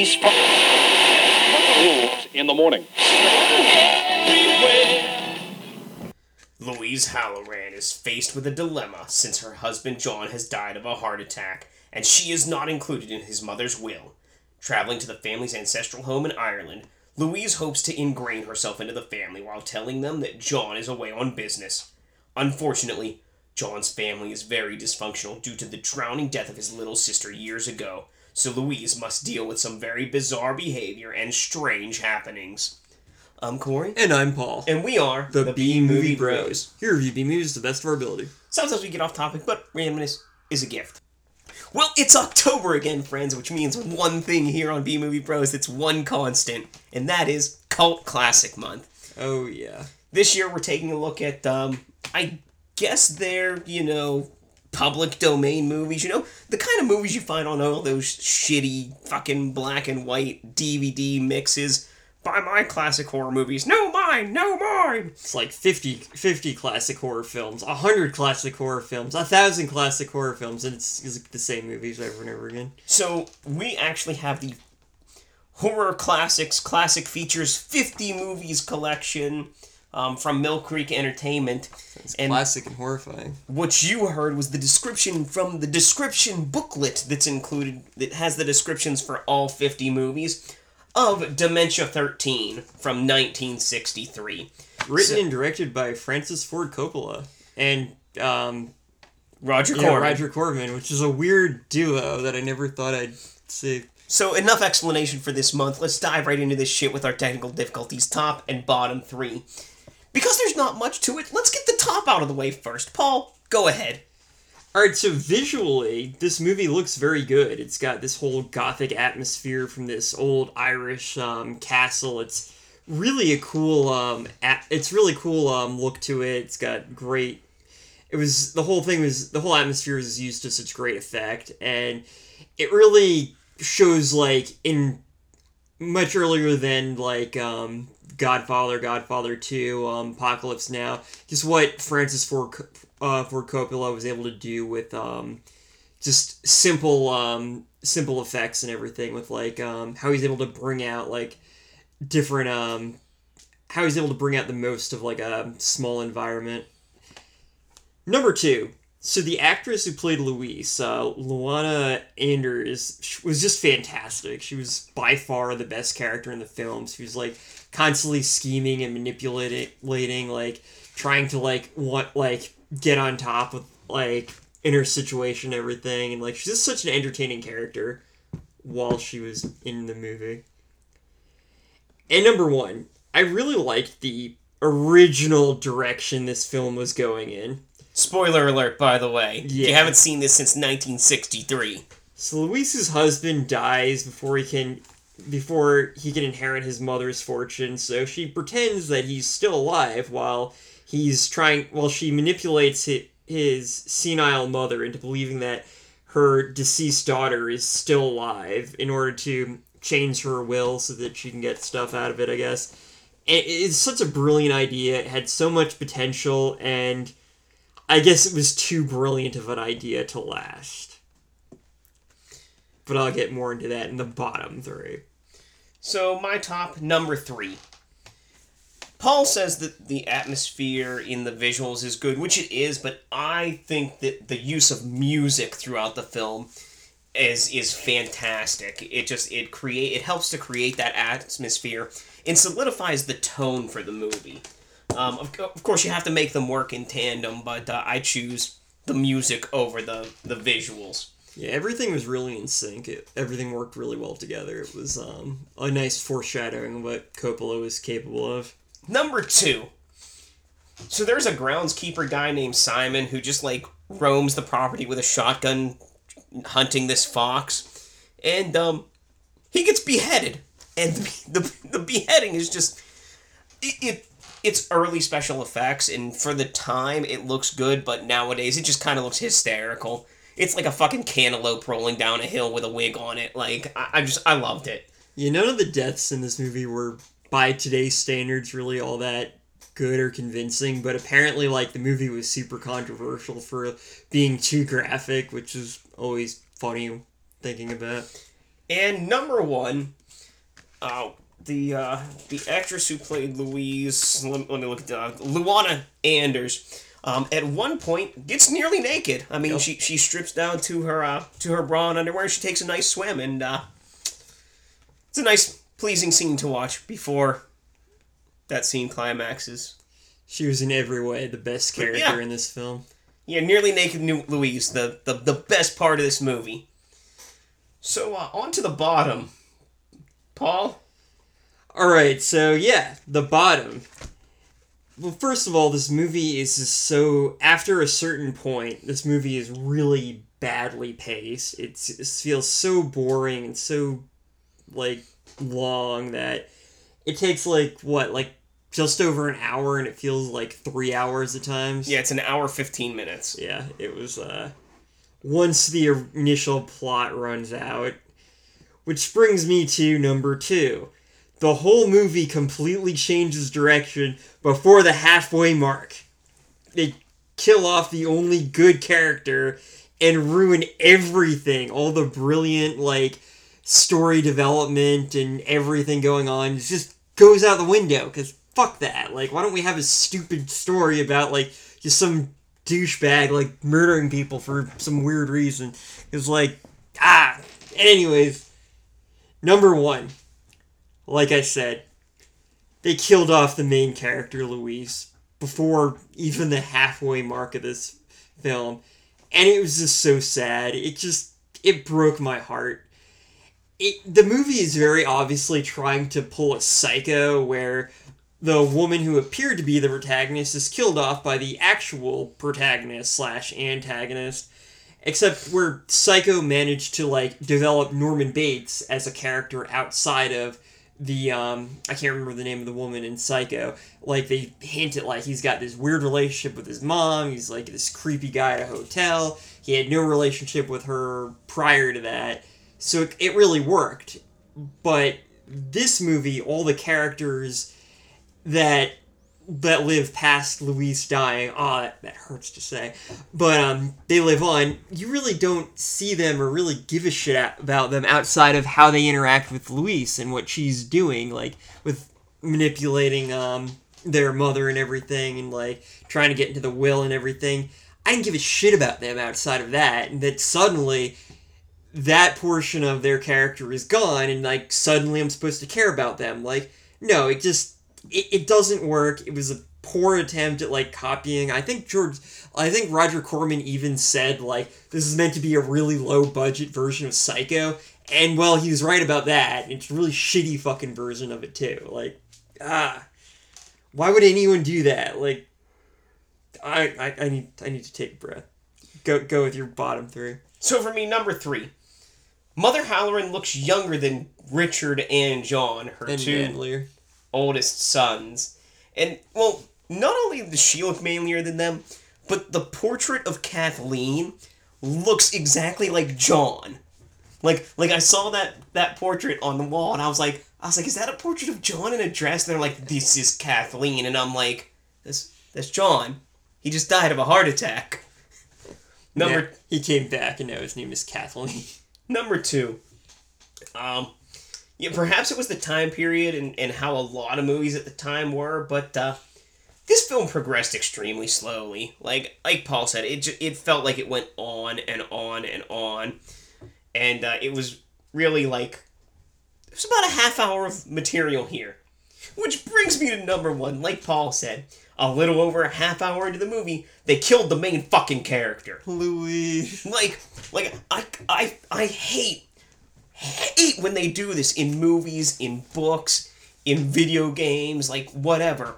Louise Rules in the morning. Louise Halloran is faced with a dilemma since her husband John has died of a heart attack, and she is not included in his mother's will. Traveling to the family's ancestral home in Ireland, Louise hopes to ingrain herself into the family while telling them that John is away on business. Unfortunately, John's family is very dysfunctional due to the drowning death of his little sister years ago, so Louise must deal with some very bizarre behavior and strange happenings. I'm Corey, And I'm Paul. and we are the B Movie Bros. Here review B movies to the best of our ability. Sometimes we get off topic, but randomness is a gift. Well, it's October again, friends, which means one thing here on B Movie Bros that's one constant, and that is Cult Classic Month. Oh yeah. This year we're taking a look at, um, I guess they're, you know, public domain movies, you know, the kind of movies you find on all those shitty fucking black and white DVD mixes. Buy my classic horror movies. No, mine! No, mine! It's like 50, 50 classic horror films, 100 classic horror films, 1,000 classic horror films, and it's, it's the same movies over and over again. So we actually have the horror classics, classic features, fifty movies collection um, from Mill Creek Entertainment. It's And- classic and horrifying. What you heard was the description from the description booklet that's included that has the descriptions for all fifty movies of Dementia Thirteen from nineteen sixty three. Written So- and directed by Francis Ford Coppola and um, Roger Corman. Roger Corman, which is a weird duo that I never thought I'd see. So enough explanation for this month. Let's dive right into this shit with our technical difficulties, top and bottom three. Because there's not much to it, let's get the top out of the way first. Paul, go ahead. All right, so visually, this movie looks very good. It's got this whole gothic atmosphere from this old Irish um, castle. It's really a cool. Um, at, it's really cool um, look to it. It's got great. It was the whole thing was the whole atmosphere was used to such great effect, and it really shows like in much earlier than like um, Godfather, Godfather Two, um, Apocalypse Now. Just what Francis Ford uh, Ford Coppola was able to do with um, just simple um, simple effects and everything. With like um, how he's able to bring out like different um, how he's able to bring out the most of like a small environment. Number two. So the actress who played Louise, uh, Luana Anders, was just fantastic. She was by far the best character in the film. She was like constantly scheming and manipulating, like trying to like want like get on top of like in her situation, everything, and like she's just such an entertaining character while she was in the movie. And number one, I really liked the original direction this film was going in. Spoiler alert, by the way. If You haven't seen this since 1963. So Louise's husband dies before he can before he can inherit his mother's fortune, so she pretends that he's still alive while he's trying while she manipulates his, his senile mother into believing that her deceased daughter is still alive in order to change her will so that she can get stuff out of it, I guess. It's such a brilliant idea. It had so much potential and I guess it was too brilliant of an idea to last but I'll get more into that in the bottom three. So, my top number three. Paul says that the atmosphere in the visuals is good, which it is, but I think that the use of music throughout the film is is fantastic. It just it create it helps to create that atmosphere and solidifies the tone for the movie. Um, of, of course, you have to make them work in tandem, but uh, I choose the music over the the visuals. Yeah, everything was really in sync. It, everything worked really well together. It was um, a nice foreshadowing of what Coppola was capable of. Number two. So there's a groundskeeper guy named Simon who just like roams the property with a shotgun hunting this fox. And um he gets beheaded. And the, the, the beheading is just it, it it's early special effects and for the time it looks good, but nowadays it just kind of looks hysterical. It's like a fucking cantaloupe rolling down a hill with a wig on it. Like I, I just I loved it. Yeah, none of the deaths in this movie were, by today's standards, really all that good or convincing. But apparently, like the movie was super controversial for being too graphic, which is always funny thinking about. And number one, uh, the uh, the actress who played Louise, let, let me look at uh, Luana Anders. Um, at one point, gets nearly naked. I mean, Yep. she she strips down to her uh, to her bra and underwear. She takes a nice swim, and uh, it's a nice, pleasing scene to watch before that scene climaxes. She was in every way the best character Yeah. in this film. Yeah, nearly naked New Louise, the, the the best part of this movie. So uh, on to the bottom, Paul. All right, so yeah, the bottom. Well, first of all, this movie is just so. After a certain point, this movie is really badly paced. It's, it feels so boring and so like long that it takes like what like just over an hour, and it feels like three hours at times. Yeah, it's an hour fifteen minutes. yeah, it was. uh Once the initial plot runs out, which brings me to number two the whole movie completely changes direction before the halfway mark. They kill off the only good character and ruin everything. All the brilliant, like, story development and everything going on it just goes out the window because fuck that. Like, why don't we have a stupid story about, like, just some douchebag, like, murdering people for some weird reason? It's like, ah. Anyways, number one like I said, they killed off the main character, Louise, before even the halfway mark of this film. And it was just so sad. It just it broke my heart. It the movie is very obviously trying to pull a psycho where the woman who appeared to be the protagonist is killed off by the actual protagonist slash antagonist except where Psycho managed to like develop Norman Bates as a character outside of the um I can't remember the name of the woman in Psycho. Like they hint at like he's got this weird relationship with his mom. He's like this creepy guy at a hotel. He had no relationship with her prior to that, so it, it really worked. But this movie, all the characters that that live past Louise dying. Oh, that, hurts to say. But um, they live on. You really don't see them or really give a shit about them outside of how they interact with Louise and what she's doing, like with manipulating um, their mother and everything, and like trying to get into the will and everything. I didn't give a shit about them outside of that, and that suddenly that portion of their character is gone, and like suddenly I'm supposed to care about them. Like, no, it just it, it doesn't work. It was a poor attempt at like copying. I think George, I think Roger Corman even said like this is meant to be a really low budget version of Psycho, and well, he was right about that. It's a really shitty fucking version of it too. Like, ah, why would anyone do that? Like, I I, I need I need to take a breath. Go go with your bottom three. So for me, number three, Mother Halloran looks younger than Richard and John, her And two. Oldest sons. And, well, not only does she look manlier than them, but the portrait of Kathleen looks exactly like John. Like, like I saw that that portrait on the wall, and I was like, I was like, is that a portrait of John in a dress? And they're like, this is Kathleen, and I'm like, that's that's John. He just died of a heart attack. Number he came back and now his name is Kathleen. Number two, um, yeah, perhaps it was the time period and, and how a lot of movies at the time were, but uh, this film progressed extremely slowly. Like like Paul said, it it felt like it went on and on and on, and uh, it was really like it was about a half hour of material here, which brings me to number one. Like Paul said, a little over a half hour into the movie, they killed the main fucking character Louis. like like I I I hate hate when they do this in movies, in books, in video games, like whatever.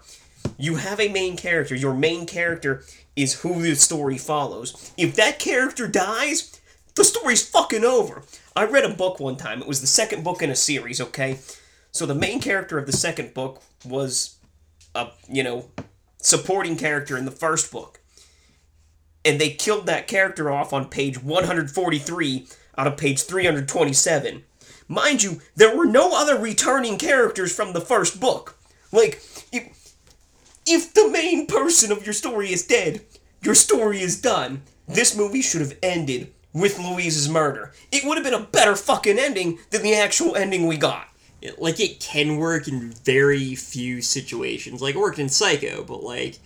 You have a main character. Your main character is who the story follows. If that character dies, the story's fucking over. I read a book one time. It was the second book in a series, okay? So the main character of the second book was a, you know, supporting character in the first book and they killed that character off on page 143 out of page 327. Mind you, there were no other returning characters from the first book. Like, if, if the main person of your story is dead, your story is done. This movie should have ended with Louise's murder. It would have been a better fucking ending than the actual ending we got. Like it can work in very few situations. Like it worked in Psycho, but like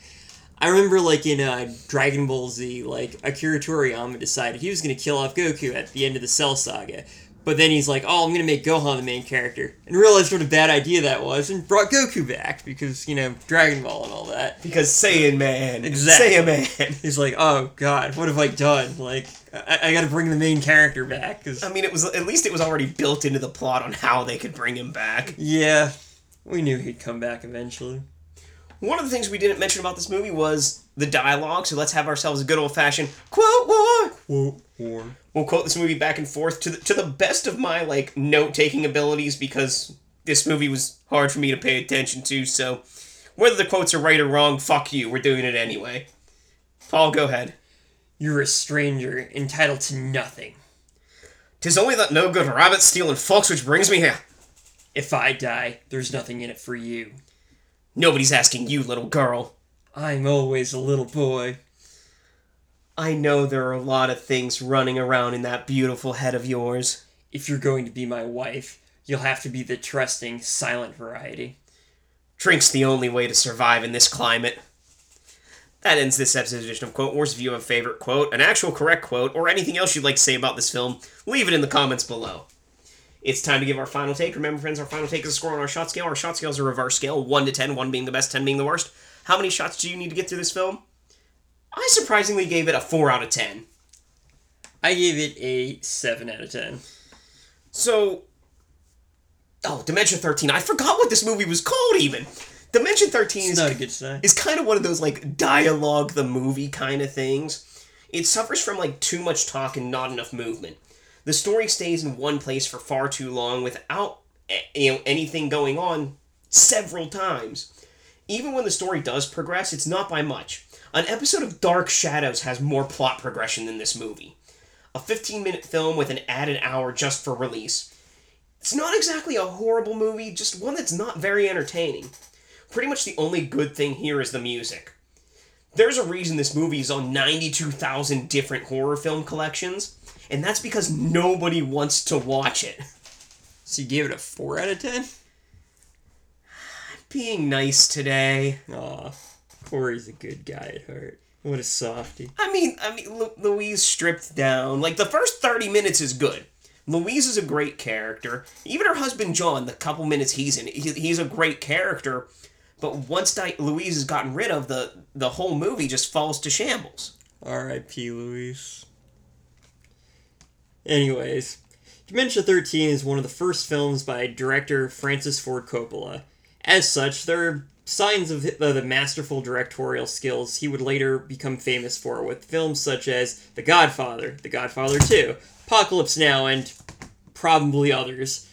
I remember like in uh, Dragon Ball Z, like Akira Toriyama decided he was gonna kill off Goku at the end of the Cell Saga. But then he's like, "Oh, I'm gonna make Gohan the main character," and realized what a bad idea that was, and brought Goku back because you know Dragon Ball and all that. Because Saiyan Man. Exactly. Saiyan Man. He's like, "Oh God, what have I done? Like, I, I got to bring the main character back." Cause I mean, it was at least it was already built into the plot on how they could bring him back. yeah, we knew he'd come back eventually. One of the things we didn't mention about this movie was the dialogue, so let's have ourselves a good old fashioned quote war. Quote war. We'll quote this movie back and forth to the, to the best of my like note taking abilities because this movie was hard for me to pay attention to. So whether the quotes are right or wrong, fuck you. We're doing it anyway. Paul, go ahead. You're a stranger, entitled to nothing. Tis only that no good rabbit stealing fox which brings me here. If I die, there's nothing in it for you. Nobody's asking you, little girl. I'm always a little boy. I know there are a lot of things running around in that beautiful head of yours. If you're going to be my wife, you'll have to be the trusting, silent variety. Drink's the only way to survive in this climate. That ends this episode edition of Quote Wars. If you have a favorite quote, an actual correct quote, or anything else you'd like to say about this film, leave it in the comments below. It's time to give our final take. Remember, friends, our final take is a score on our shot scale. Our shot scale is a reverse scale 1 to 10, 1 being the best, 10 being the worst. How many shots do you need to get through this film? I surprisingly gave it a 4 out of 10. I gave it a 7 out of 10. So, oh, Dimension 13. I forgot what this movie was called, even. Dimension 13 It's is not a good is kind of one of those like dialogue the movie kind of things. It suffers from like too much talk and not enough movement. The story stays in one place for far too long without eh, you know anything going on several times. Even when the story does progress, it's not by much. An episode of Dark Shadows has more plot progression than this movie. A 15 minute film with an added hour just for release. It's not exactly a horrible movie, just one that's not very entertaining pretty much the only good thing here is the music. There's a reason this movie is on 92,000 different horror film collections, and that's because nobody wants to watch it. So you gave it a 4 out of 10? Being nice today. Aw, Corey's a good guy at heart. What a softy. I mean, I mean, Lu- Louise stripped down. Like the first 30 minutes is good. Louise is a great character. Even her husband John, the couple minutes he's in, he, he's a great character. But once Di- Louise has gotten rid of the the whole movie just falls to shambles. R.I.P. Louise. Anyways, Dementia 13 is one of the first films by director Francis Ford Coppola. As such, there are signs of the, masterful directorial skills he would later become famous for with films such as The Godfather, The Godfather 2, Apocalypse Now, and probably others.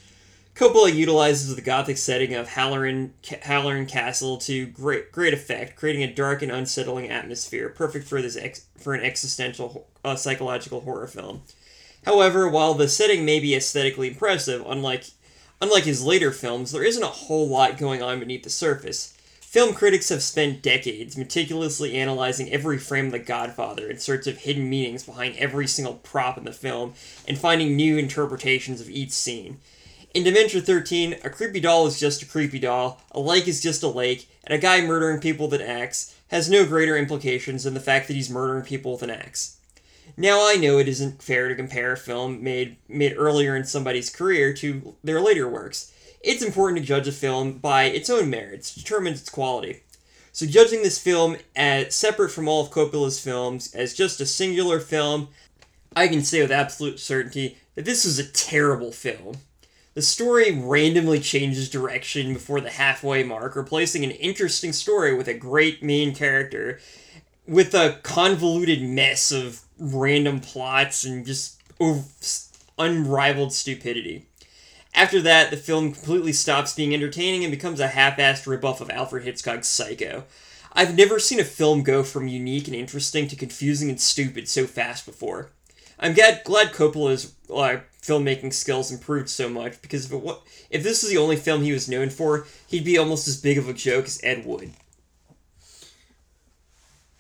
Coppola utilizes the gothic setting of Halloran, Halloran Castle to great great effect, creating a dark and unsettling atmosphere, perfect for this ex, for an existential uh, psychological horror film. However, while the setting may be aesthetically impressive, unlike unlike his later films, there isn't a whole lot going on beneath the surface. Film critics have spent decades meticulously analyzing every frame of The Godfather in search of hidden meanings behind every single prop in the film and finding new interpretations of each scene. In Dementia 13, a creepy doll is just a creepy doll, a lake is just a lake, and a guy murdering people with an axe has no greater implications than the fact that he's murdering people with an axe. Now I know it isn't fair to compare a film made made earlier in somebody's career to their later works. It's important to judge a film by its own merits, determines its quality. So judging this film as separate from all of Coppola's films as just a singular film, I can say with absolute certainty that this is a terrible film. The story randomly changes direction before the halfway mark, replacing an interesting story with a great main character, with a convoluted mess of random plots and just unrivaled stupidity. After that, the film completely stops being entertaining and becomes a half-assed ripoff of Alfred Hitchcock's Psycho. I've never seen a film go from unique and interesting to confusing and stupid so fast before. I'm glad, glad Coppola's uh, filmmaking skills improved so much because if, it, if this was the only film he was known for, he'd be almost as big of a joke as Ed Wood.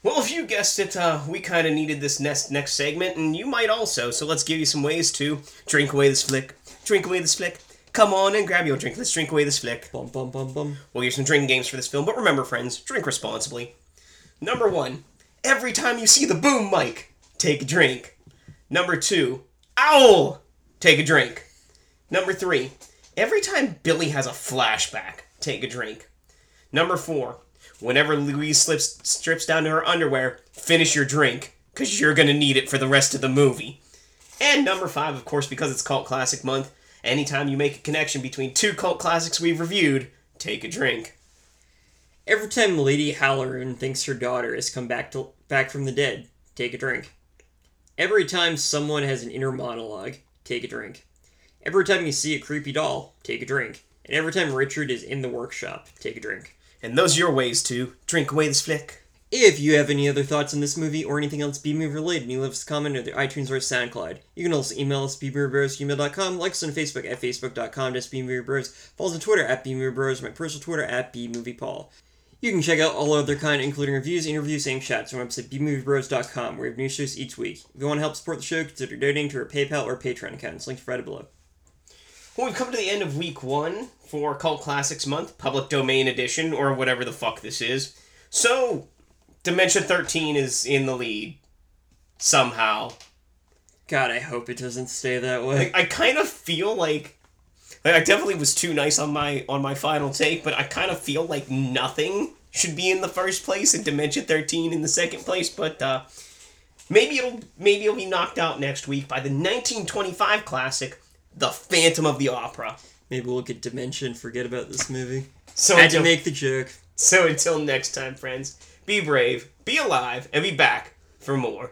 Well, if you guessed it, uh, we kind of needed this next next segment, and you might also. So let's give you some ways to drink away this flick. Drink away this flick. Come on and grab your drink. Let's drink away this flick. Bum bum bum bum. We'll give some drinking games for this film, but remember, friends, drink responsibly. Number one, every time you see the boom mic, take a drink. Number two, owl, take a drink. Number three, every time Billy has a flashback, take a drink. Number four, whenever Louise slips strips down to her underwear, finish your drink, because you're gonna need it for the rest of the movie. And number five, of course, because it's Cult Classic Month, anytime you make a connection between two cult classics we've reviewed, take a drink. Every time Lady Halloran thinks her daughter has come back to back from the dead, take a drink. Every time someone has an inner monologue, take a drink. Every time you see a creepy doll, take a drink. And every time Richard is in the workshop, take a drink. And those are your ways to drink away this flick. If you have any other thoughts on this movie or anything else B-movie related, you leave us a comment on the iTunes or SoundCloud. You can also email us bmoviebros@gmail.com, like us on Facebook at facebook.com slash bmoviebros, follow us on Twitter at bmoviebros, my personal Twitter at bmoviepaull. You can check out all other content, including reviews, interviews, and chats on our website bmoviebros.com, where we have new shows each week. If you want to help support the show, consider donating to our PayPal or Patreon accounts. Links provided below. Well, we've come to the end of week one for Cult Classics Month, Public Domain Edition, or whatever the fuck this is. So, Dementia 13 is in the lead. Somehow. God, I hope it doesn't stay that way. I, I kind of feel like like I definitely was too nice on my on my final take, but I kind of feel like nothing should be in the first place and Dimension 13 in the second place, but uh maybe it'll maybe it'll be knocked out next week by the 1925 classic The Phantom of the Opera. Maybe we'll get Dementia and forget about this movie. So Had to make the joke. so until next time, friends, be brave, be alive, and be back for more.